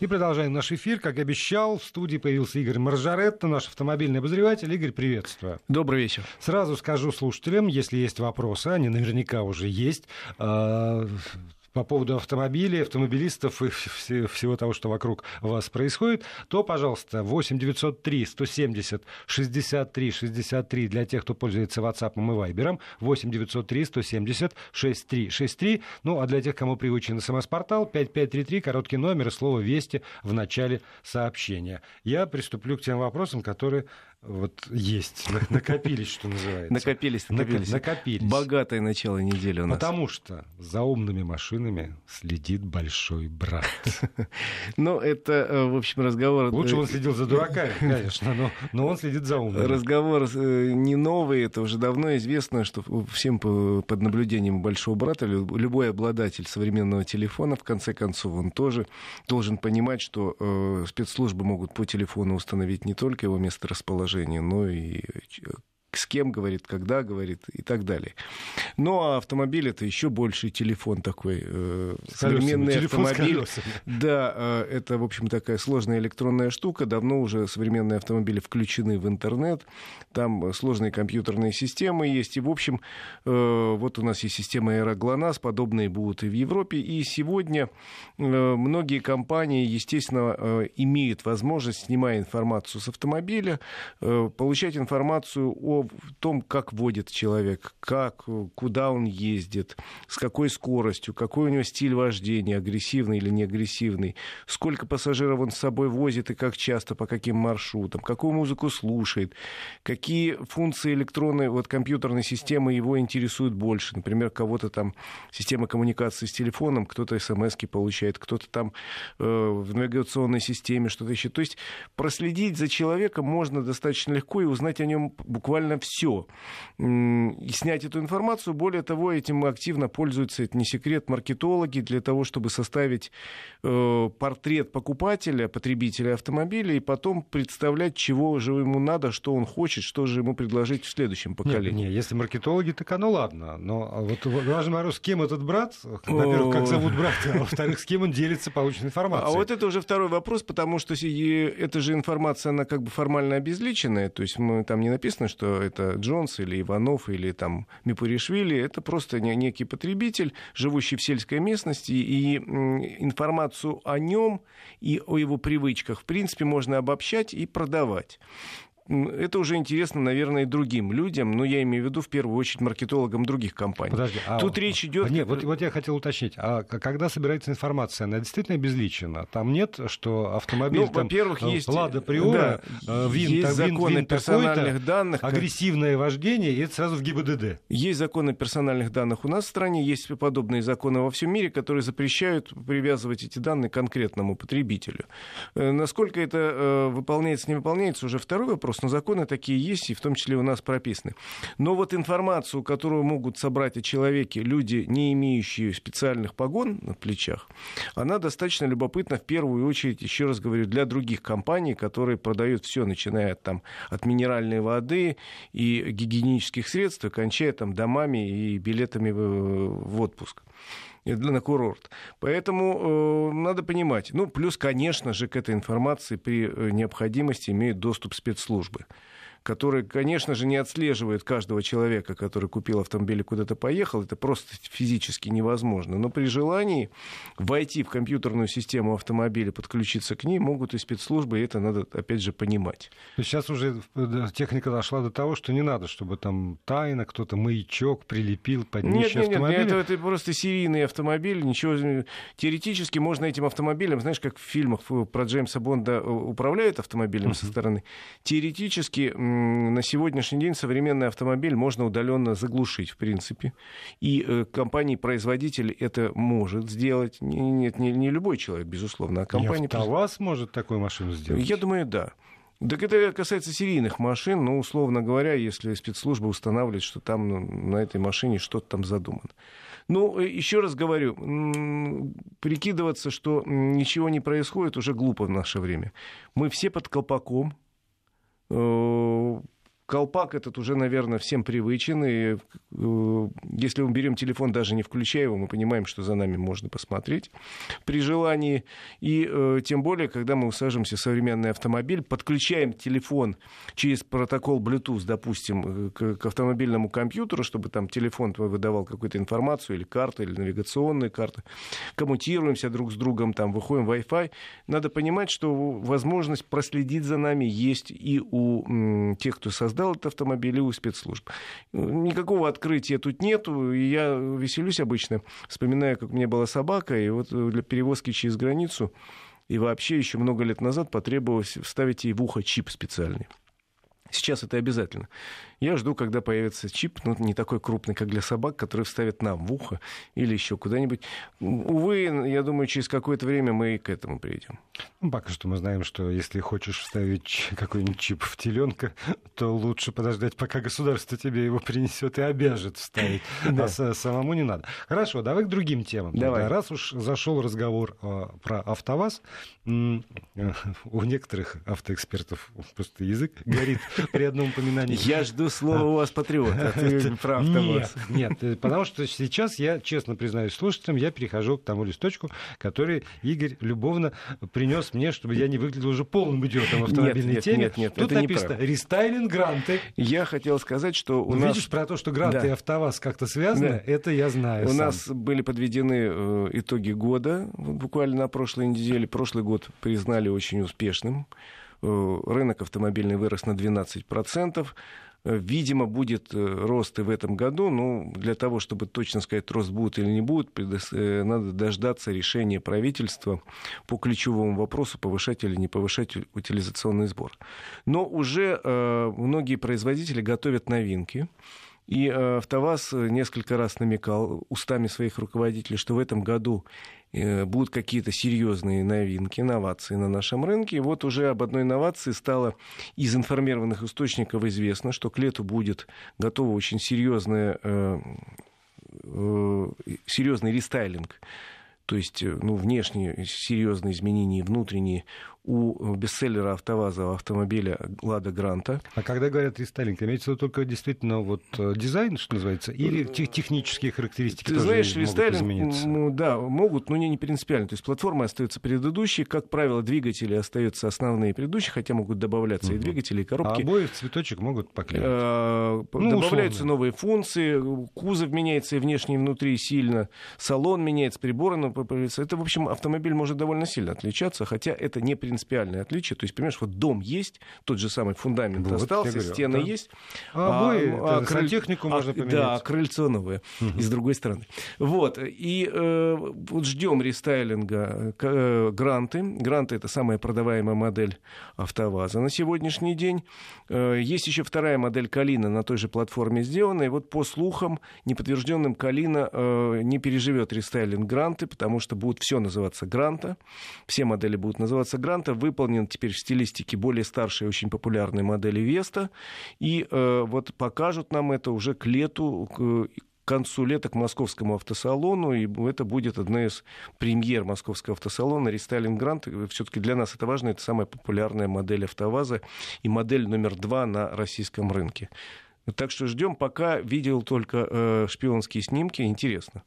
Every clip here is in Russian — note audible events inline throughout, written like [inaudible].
И продолжаем наш эфир. Как обещал, в студии появился Игорь Маржаретто, наш автомобильный обозреватель. Игорь, приветствую. Добрый вечер. Сразу скажу слушателям, если есть вопросы, они наверняка уже есть, а, по поводу автомобилей, автомобилистов и всего того, что вокруг вас происходит, то, пожалуйста, 8 903 170 63 63 для тех, кто пользуется WhatsApp и Viber, 8 903 170 63 63, ну, а для тех, кому привычен смс-портал, 5533, короткий номер и слово «Вести» в начале сообщения. Я приступлю к тем вопросам, которые вот есть, накопились, что называется. Накопились, накопились. накопились. Богатое начало недели у нас. Потому что за умными машинами следит большой брат. [laughs] Ну, это, э, в общем, разговор... Лучше он следил за дураками, [laughs] конечно, но, но он следит за умными. Разговор э, не новый, это уже давно известно, что всем под наблюдением большого брата любой обладатель современного телефона, в конце концов, он тоже должен понимать, что э, спецслужбы могут по телефону установить не только его место расположения, положение, но и с кем говорит, когда говорит и так далее. Ну, а автомобиль это еще больше телефон такой. Э, современный телефон автомобиль. Да, э, это, в общем, такая сложная электронная штука. Давно уже современные автомобили включены в интернет. Там сложные компьютерные системы есть. И, в общем, э, вот у нас есть система Aeroglonас, подобные будут и в Европе. И сегодня э, многие компании, естественно, э, имеют возможность, снимая информацию с автомобиля, э, получать информацию о в том, как водит человек, как, куда он ездит, с какой скоростью, какой у него стиль вождения, агрессивный или не агрессивный, сколько пассажиров он с собой возит и как часто, по каким маршрутам, какую музыку слушает, какие функции электронной, вот компьютерной системы его интересуют больше. Например, кого-то там система коммуникации с телефоном, кто-то смс получает, кто-то там э, в навигационной системе что-то еще. То есть проследить за человеком можно достаточно легко и узнать о нем буквально буквально все. И снять эту информацию. Более того, этим активно пользуются, это не секрет, маркетологи для того, чтобы составить э, портрет покупателя, потребителя автомобиля, и потом представлять, чего же ему надо, что он хочет, что же ему предложить в следующем поколении. Нет, нет если маркетологи, так оно ладно. Но а вот важно, вопрос, с кем этот брат? Во-первых, как зовут брата, а во-вторых, с кем он делится полученной информацией. А вот это уже второй вопрос, потому что эта же информация, она как бы формально обезличенная, то есть мы, там не написано, что это Джонс или Иванов или там Мипуришвили, это просто некий потребитель, живущий в сельской местности, и информацию о нем и о его привычках, в принципе, можно обобщать и продавать это уже интересно, наверное, и другим людям, но я имею в виду в первую очередь маркетологам других компаний. Подожди, а Тут речь идет... Нет, вот, вот я хотел уточнить, а когда собирается информация, она действительно обезличена? Там нет, что автомобиль, ну, там, во-первых, э, есть... Лада Приора, да, э, вин, есть законы вин, вин персональных данных. Агрессивное вождение, и это сразу в ГИБДД. Есть законы персональных данных у нас в стране, есть подобные законы во всем мире, которые запрещают привязывать эти данные к конкретному потребителю. Э, насколько это выполняется, не выполняется, уже второй вопрос но законы такие есть, и в том числе у нас прописаны. Но вот информацию, которую могут собрать о человеке люди, не имеющие специальных погон на плечах, она достаточно любопытна в первую очередь, еще раз говорю, для других компаний, которые продают все, начиная там, от минеральной воды и гигиенических средств, и кончая там, домами и билетами в отпуск на курорт. Поэтому э, надо понимать. Ну, плюс, конечно же, к этой информации при э, необходимости имеют доступ спецслужбы который, конечно же, не отслеживает каждого человека, который купил автомобиль и куда-то поехал. Это просто физически невозможно. Но при желании войти в компьютерную систему автомобиля, подключиться к ней могут и спецслужбы, и это надо, опять же, понимать. Сейчас уже техника дошла до того, что не надо, чтобы там тайно кто-то маячок прилепил под нет, нет, автомобиля. Нет, нет, это, это просто серийный автомобиль. Ничего, теоретически можно этим автомобилем, знаешь, как в фильмах про Джеймса Бонда э, управляют автомобилем uh-huh. со стороны. Теоретически на сегодняшний день современный автомобиль можно удаленно заглушить, в принципе. И э, компании-производитель это может сделать. Нет, не, не любой человек, безусловно, а компания... И АвтоВАЗ может такую машину сделать? Я думаю, да. Так это касается серийных машин, но, условно говоря, если спецслужба устанавливает, что там ну, на этой машине что-то там задумано. Ну, э, еще раз говорю, прикидываться, что ничего не происходит, уже глупо в наше время. Мы все под колпаком, Oh, колпак этот уже, наверное, всем привычен. И э, если мы берем телефон, даже не включая его, мы понимаем, что за нами можно посмотреть при желании. И э, тем более, когда мы усаживаемся в современный автомобиль, подключаем телефон через протокол Bluetooth, допустим, э, к, к автомобильному компьютеру, чтобы там телефон твой выдавал какую-то информацию, или карты, или навигационные карты. Коммутируемся друг с другом, там, выходим в Wi-Fi. Надо понимать, что возможность проследить за нами есть и у м, тех, кто создал этот автомобиль, и у спецслужб. Никакого открытия тут нету, и я веселюсь обычно, вспоминая, как у меня была собака, и вот для перевозки через границу и вообще еще много лет назад потребовалось вставить ей в ухо чип специальный. Сейчас это обязательно. Я жду, когда появится чип, ну, не такой крупный, как для собак, который вставят нам в ухо или еще куда-нибудь. Увы, я думаю, через какое-то время мы и к этому придем. Ну, пока что мы знаем, что если хочешь вставить какой-нибудь чип в теленка, то лучше подождать, пока государство тебе его принесет и обяжет вставить. [laughs] А самому не надо. Хорошо, давай к другим темам. Давай. Раз уж зашел разговор а, про АвтоВАЗ, [laughs] у некоторых автоэкспертов просто язык горит [laughs] при одном упоминании. Я жду слово у вас патриот, а ты. Нет, нет, потому что сейчас я, честно признаюсь слушателям, я перехожу к тому листочку, который Игорь любовно принес мне, чтобы я не выглядел уже полным идиотом в автомобильной нет, теме. Нет, нет, Тут это написано. «Рестайлинг гранты». Я хотел сказать, что у Ну, нас... Видишь, про то, что гранты Да. и АвтоВАЗ как-то связаны, Да. это я знаю У сам. нас были подведены э, итоги года вот буквально на прошлой неделе. Прошлый год признали очень успешным. Э, Рынок автомобильный вырос на 12%. Э, Видимо, будет э, рост и в этом году. Ну, для того, чтобы точно сказать, рост будет или не будет, надо дождаться решения правительства по ключевому вопросу, повышать или не повышать утилизационный сбор. Но уже многие производители готовят новинки. И э, АвтоВАЗ э, несколько раз намекал устами своих руководителей, что в этом году э, будут какие-то серьезные новинки, инновации на нашем рынке. И вот уже об одной инновации стало из информированных источников известно, что к лету будет готово очень серьезное, э, серьезный рестайлинг то есть э, ну, внешние серьезные изменения, и внутренние у бестселлера АвтоВАЗа автомобиля «Лада Гранта». А когда говорят рестайлинг, имеется в виду только действительно вот э, дизайн, что называется, или тех- технические характеристики Ты тоже знаешь, могут рестайлинг, измениться? ну, да, могут, но не, не принципиально. То есть платформа остается предыдущей, как правило, двигатели остаются основные предыдущие, хотя могут добавляться и двигатели, и А коробки. обои в цветочек могут поклеить. Э, Ну, Добавляются условно. новые функции, кузов меняется и внешне, и внутри сильно, салон меняется, приборы появляются. Это, в общем, автомобиль может довольно сильно отличаться, хотя это не принципиальное отличие. То есть, понимаешь, вот дом есть, тот же самый фундамент Вот, остался, говорю, стены да. есть. А обои, это крыль- сантехнику можно поменять. Да, крыльцо новое, и с другой стороны. Вот, и э, вот ждем рестайлинга э, Гранты. Гранты — это самая продаваемая модель АвтоВАЗа на сегодняшний день. Э, есть еще вторая модель Калина на той же платформе сделана, и вот по слухам неподтвержденным Калина э, не переживет рестайлинг Гранты, потому что будет все называться Гранта. Все модели будут называться Гранта. Выполнен теперь в стилистике более старшей, очень популярной модели Веста. И э, вот покажут нам это уже к лету, к концу лета к московскому автосалону, и это будет одна из премьер московского автосалона, рестайлинг Грант. Все-таки для нас это важно, это самая популярная модель АвтоВАЗа и модель номер два на российском рынке. Так что ждем, пока видел только э, шпионские снимки, интересно.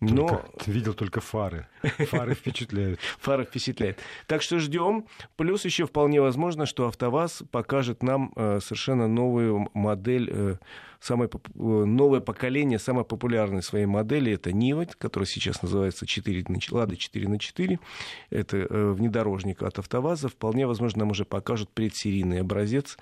Но Только- ты видел только фары. Фары впечатляют. [laughs] фара впечатляет. Так что ждем. Плюс еще вполне возможно, что АвтоВАЗ покажет нам э, совершенно новую модель, э, самое, э, новое поколение самой популярной своей модели. Это Нива, которая сейчас называется 4 на, Лада 4 на 4. Это э, внедорожник от АвтоВАЗа. Вполне возможно, нам уже покажут предсерийный образец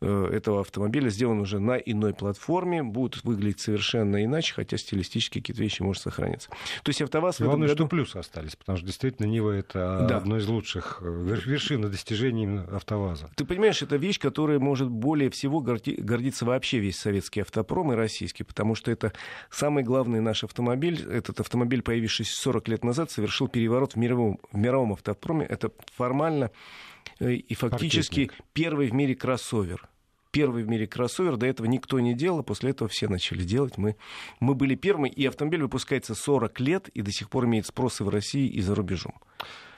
э, этого автомобиля. Сделан уже на иной платформе. Будет выглядеть совершенно иначе, хотя стилистически какие-то вещи может сохраниться. То есть АвтоВАЗ в этом Главное, году... что плюсы остались, потому что действительно Нива это Да. одно из лучших вер- вершин достижений АвтоВАЗа. Ты понимаешь, это вещь, которая может более всего горди- гордиться вообще весь советский автопром и российский, потому что это самый главный наш автомобиль. Этот автомобиль, появившийся 40 лет назад, совершил переворот в мировом, в мировом автопроме. Это формально э, и фактически Паркетник. первый в мире кроссовер. Первый в мире кроссовер, до этого никто не делал, после этого все начали делать. Мы, мы были первыми, и автомобиль выпускается 40 лет и до сих пор имеет спросы в России и за рубежом.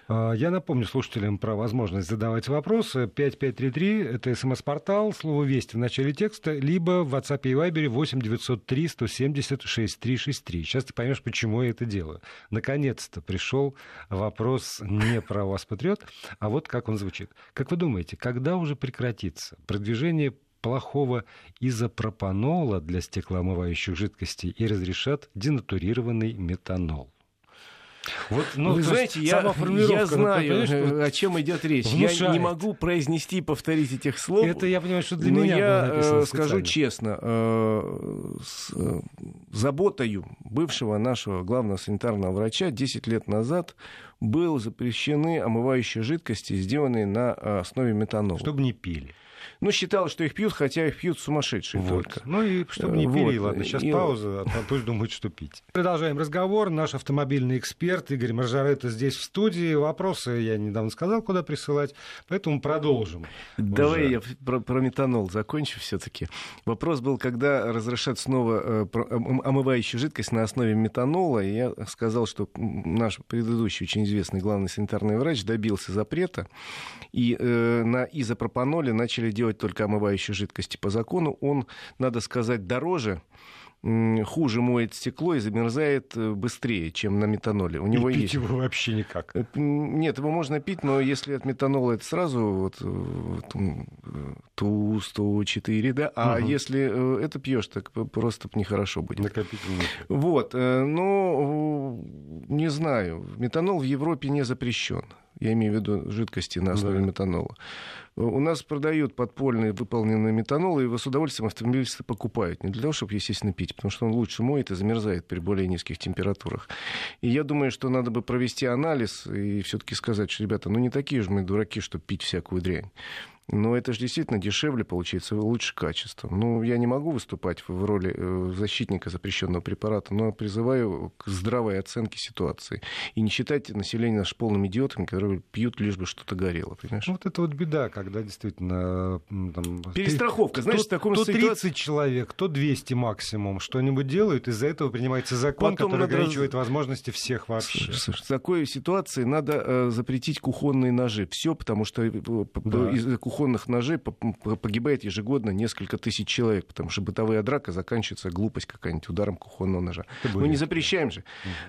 А, я напомню слушателям про возможность задавать вопросы. 5533 – это смс-портал, слово «Вести» в начале текста, либо в WhatsApp и Viber 8 903 170 6363. Сейчас ты поймешь, почему я это делаю. Наконец-то пришел вопрос не про вас, патриот, а вот как он звучит. Как вы думаете, когда уже прекратится продвижение плохого изопропанола для стеклоомывающих жидкостей и разрешат денатурированный метанол? Вот, ну, Вы знаете, я, я знаю, ну, о чем идет речь. Внушает. Я не могу произнести, повторить этих слов. Это я понимаю, что для но меня я э, скажу честно, э, с э, заботою бывшего нашего главного санитарного врача 10 лет назад были запрещены омывающие жидкости, сделанные на основе метанола. Чтобы не пили. Ну, считал, что их пьют, хотя их пьют сумасшедшие вот. только. Ну и чтобы не пили, вот. ладно, сейчас и... пауза, а пусть думают, что пить. [laughs] Продолжаем разговор. Наш автомобильный эксперт Игорь Маржарета здесь в студии. Вопросы я недавно сказал, куда присылать, поэтому продолжим. Давай уже. я про, про метанол закончу все-таки. Вопрос был, когда разрешат снова э, омывающую жидкость на основе метанола, и я сказал, что наш предыдущий очень известный главный санитарный врач добился запрета, и э, на изопропаноле начали делать только омывающие жидкости по закону. Он, надо сказать, дороже хуже моет стекло и замерзает э, быстрее, чем на метаноле. У него и пить есть... его вообще никак. Э, нет, его можно пить, но если от метанола это сразу вот, э, ТУ-104, да, а угу. если это пьешь, так просто нехорошо будет. Накопительный. Вот, ну, не знаю, метанол в Европе не запрещен. Я имею в виду жидкости на основе да. метанола. У нас продают подпольные выполненные метанолы, и его с удовольствием автомобилисты покупают. Не для того, чтобы, естественно, пить, потому что он лучше моет и замерзает при более низких температурах. И я думаю, что надо бы провести анализ и все-таки сказать, что, ребята, ну не такие же мы дураки, чтобы пить всякую дрянь. Но это же действительно дешевле получается, лучше качество. Ну, я не могу выступать в роли э, защитника запрещенного препарата, но призываю к здравой оценке ситуации. И не считать население наш полным идиотами, которые пьют лишь бы что-то горело, понимаешь? Ну, вот это вот беда, когда действительно... Там, Перестраховка, знаешь, то, в таком То 30 ситуации... человек, то 200 максимум что-нибудь делают, из-за этого принимается закон, Потом который надо... ограничивает возможности всех вообще. В такой ситуации надо э, запретить кухонные ножи. Все, потому что э, да. Кухонных ножей погибает ежегодно несколько тысяч человек, потому что бытовая драка заканчивается глупость какая-нибудь ударом кухонного ножа. Ну не запрещаем же.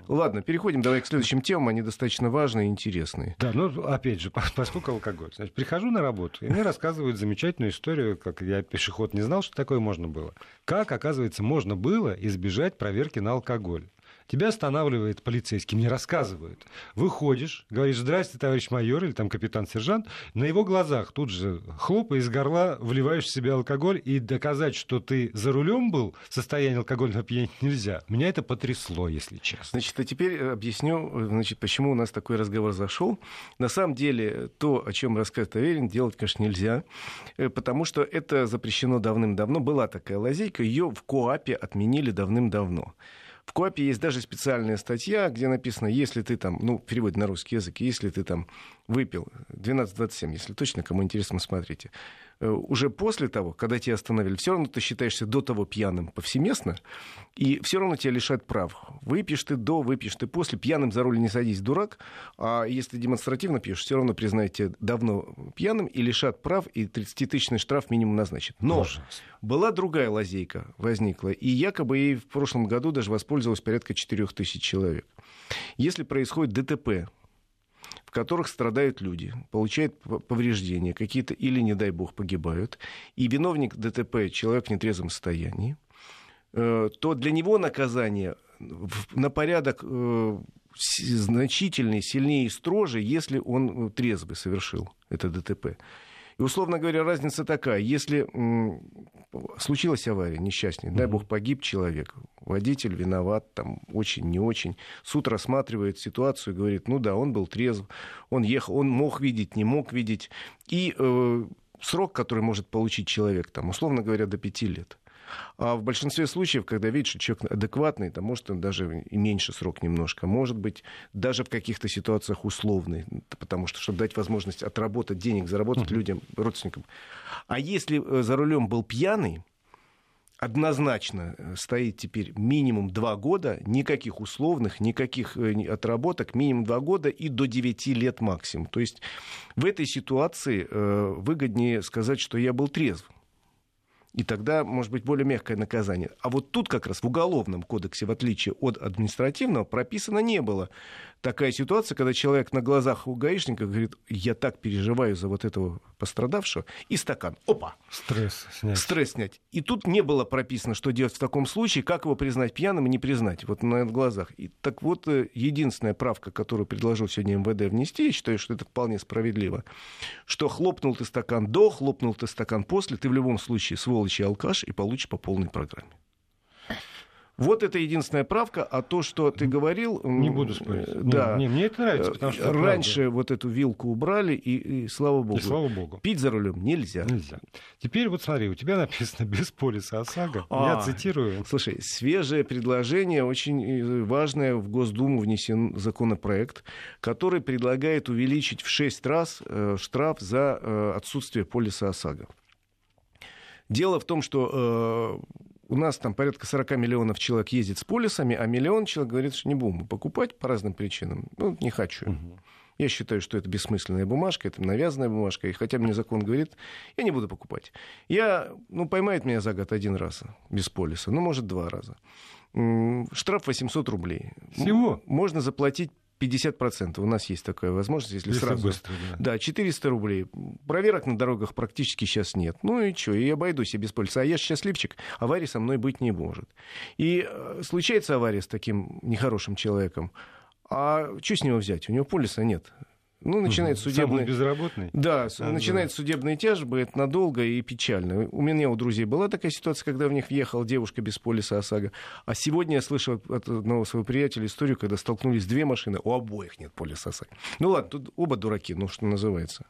Угу. Ладно, переходим давай к следующим темам, они достаточно важные и интересные. Да, ну опять же, [laughs] поскольку алкоголь. Значит, прихожу на работу, и мне рассказывают замечательную историю, как я пешеход не знал, что такое можно было. Как, оказывается, можно было избежать проверки на алкоголь. Тебя останавливает полицейский, мне рассказывают. Выходишь, говоришь, здрасте, товарищ майор или там капитан-сержант. На его глазах тут же хлоп, из горла вливаешь в себя алкоголь, и доказать, что ты за рулем был, в состоянии алкогольного опьянения нельзя. Меня это потрясло, если честно. Значит, а теперь объясню, значит, почему у нас такой разговор зашел. На самом деле, то, о чем рассказывает Аверин, делать, конечно, нельзя, э, потому что это запрещено давным-давно. Была такая лазейка, ее в КОАПе отменили давным-давно. В КОАПе есть даже специальная статья, где написано, если ты там, ну, перевод на русский язык, если ты там выпил 12.27, если точно, кому интересно, смотрите. Э, уже после того, когда тебя остановили, все равно ты считаешься до того пьяным повсеместно, и все равно тебя лишают прав. Выпьешь ты до, выпьешь ты после, пьяным за руль не садись, дурак, а если демонстративно пьешь, все равно признают тебя давно пьяным и лишат прав, и 30-тысячный штраф минимум назначат. Но Ужас. была другая лазейка возникла, и якобы ей в прошлом году даже воспользовалось порядка 4 тысяч человек. Если происходит ДТП, которых страдают люди, получают повреждения какие-то или, не дай бог, погибают, и виновник ДТП человек в нетрезвом состоянии, э, то для него наказание на порядок э, значительный, сильнее и строже, если он трезвый совершил это ДТП. И, условно говоря, разница такая. Если случилась авария, несчастный, дай бог погиб человек, водитель виноват, там, очень, не очень. Суд рассматривает ситуацию и говорит, ну да, он был трезв, он ехал, он мог видеть, не мог видеть. И э, срок, который может получить человек, там, условно говоря, до пяти лет. А в большинстве случаев, когда видишь, что человек адекватный, то может он даже и меньше срок немножко. Может быть, даже в каких-то ситуациях условный. Потому что, чтобы дать возможность отработать денег, заработать людям, родственникам. А если э, за рулем был пьяный, однозначно э, стоит теперь минимум два года, никаких условных, никаких э, отработок, минимум два года и до 9 лет максимум. То есть в этой ситуации выгоднее сказать, что я был трезв. И тогда, может быть, более мягкое наказание. А вот тут как раз в Уголовном кодексе, в отличие от административного, прописано не было такая ситуация, когда человек на глазах у гаишника говорит, я так переживаю за вот этого пострадавшего, и стакан, опа! Стресс снять. Стресс снять. И тут не было прописано, что делать в таком случае, как его признать пьяным и не признать, вот на глазах. И так вот, э, единственная правка, которую предложил сегодня МВД внести, я считаю, что это вполне справедливо, что хлопнул ты стакан до, хлопнул ты стакан после, ты в любом случае сволочь и алкаш и получишь по полной программе. Вот это единственная правка, а то, что ты говорил... Не буду спорить. Э, да. Не, мне это нравится, потому что Раньше правда. вот эту вилку убрали, и, и слава богу. И слава богу. Пить за рулем нельзя. Нельзя. Теперь вот смотри, у тебя написано «без полиса ОСАГО». А, Я цитирую. Слушай, свежее предложение, очень э, важное, в Госдуму внесен законопроект, который предлагает увеличить в 6 раз э, штраф за отсутствие полиса ОСАГО. Дело в том, что э, у нас там порядка 40 миллионов человек ездит с полисами, а миллион человек говорит, что не будем покупать по разным причинам. Ну, не хочу. Угу. Я считаю, что это бессмысленная бумажка, это навязанная бумажка. И хотя мне закон говорит, я не буду покупать. Я, ну, поймает меня за год один раз без полиса, ну, может, два раза. Штраф 800 рублей. Всего? Можно заплатить 50%. У нас есть такая возможность, если, если сразу. Быстро, да. да, 400 рублей. Проверок на дорогах практически сейчас нет. Ну и что, и обойдусь я без полиса. А я счастливчик, аварии со мной быть не может. И э, случается авария с таким нехорошим человеком. А что с него взять? У него полиса нет. Ну, начинает угу. судебный... безработный? Да, а, начинает да. судебные тяжбы, это надолго и печально. У меня, у друзей была такая ситуация, когда в них въехала девушка без полиса ОСАГО. А сегодня я слышал от одного своего приятеля историю, когда столкнулись две машины, у обоих нет полиса ОСАГО. Ну ладно, тут оба дураки, ну что называется.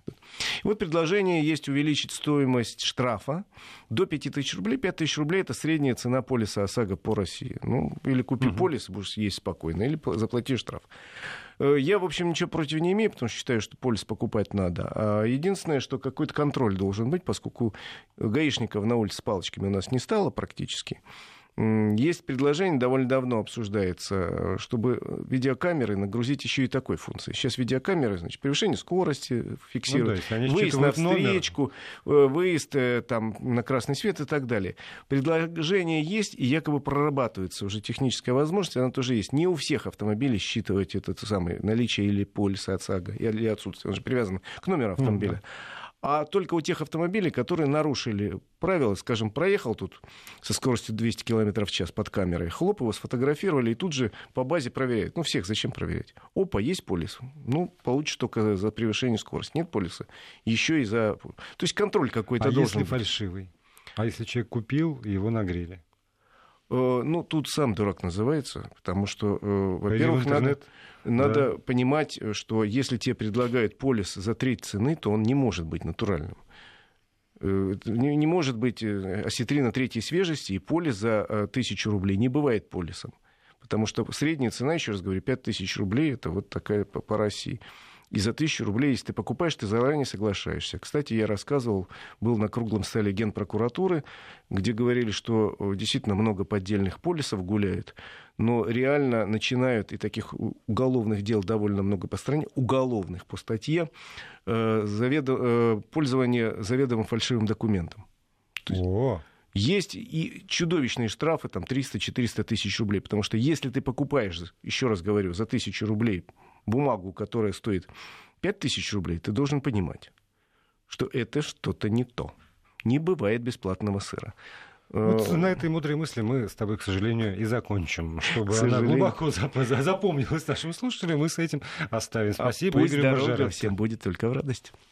Вот предложение есть увеличить стоимость штрафа до 5000 рублей. 5000 рублей это средняя цена полиса ОСАГО по России. Ну, или купи угу. полис, будешь есть спокойно, или заплати штраф. Э, я, в общем, ничего против не имею, потому что считаю, что полис покупать надо. А единственное, что какой-то контроль должен быть, поскольку гаишников на улице с палочками у нас не стало практически. Есть предложение, довольно давно обсуждается, чтобы видеокамеры нагрузить еще и такой функцией. Сейчас видеокамеры, значит, превышение скорости фиксируют, ну, да, выезд на встречку, номер. выезд э, там, на красный свет и так далее. Предложение есть, и якобы прорабатывается уже техническая возможность, она тоже есть. Не у всех автомобилей считывать это самое наличие или полиса от САГА, или отсутствие. Он же привязан к номеру автомобиля. Mm-hmm а только у тех автомобилей, которые нарушили правила, скажем, проехал тут со скоростью 200 км в час под камерой, хлоп, его сфотографировали и тут же по базе проверяют. Ну, всех зачем проверять? Опа, есть полис. Ну, получишь только за превышение скорости. Нет полиса. Еще и за... То есть контроль какой-то а должен если фальшивый? А если человек купил, его нагрели? Э, ну, тут сам дурак называется, потому что, э, во-первых, надо... Надо да. понимать, что если тебе предлагают полис за треть цены, то он не может быть натуральным. Э, не, не может быть э, осетрина третьей свежести и полис за э, тысячу рублей. Не бывает полисом. Потому что средняя цена, еще раз говорю, 5 тысяч рублей, это вот такая по, по России. И за тысячу рублей, если ты покупаешь, ты заранее соглашаешься. Кстати, я рассказывал, был на круглом столе генпрокуратуры, где говорили, что действительно много поддельных полисов гуляют но реально начинают, и таких уголовных дел довольно много по стране, уголовных по статье, э, заведо, э, пользование заведомо фальшивым документом. О. Есть и чудовищные штрафы, там 300-400 тысяч рублей, потому что если ты покупаешь, еще раз говорю, за тысячу рублей бумагу, которая стоит 5 тысяч рублей, ты должен понимать, что это что-то не то. Не бывает бесплатного сыра. Вот э, на этой мудрой мысли мы с тобой, к сожалению, и закончим. Чтобы она глубоко запомнилась нашим слушателям, мы с этим оставим. А Спасибо, а пусть Игорю дорога всем будет только в радость.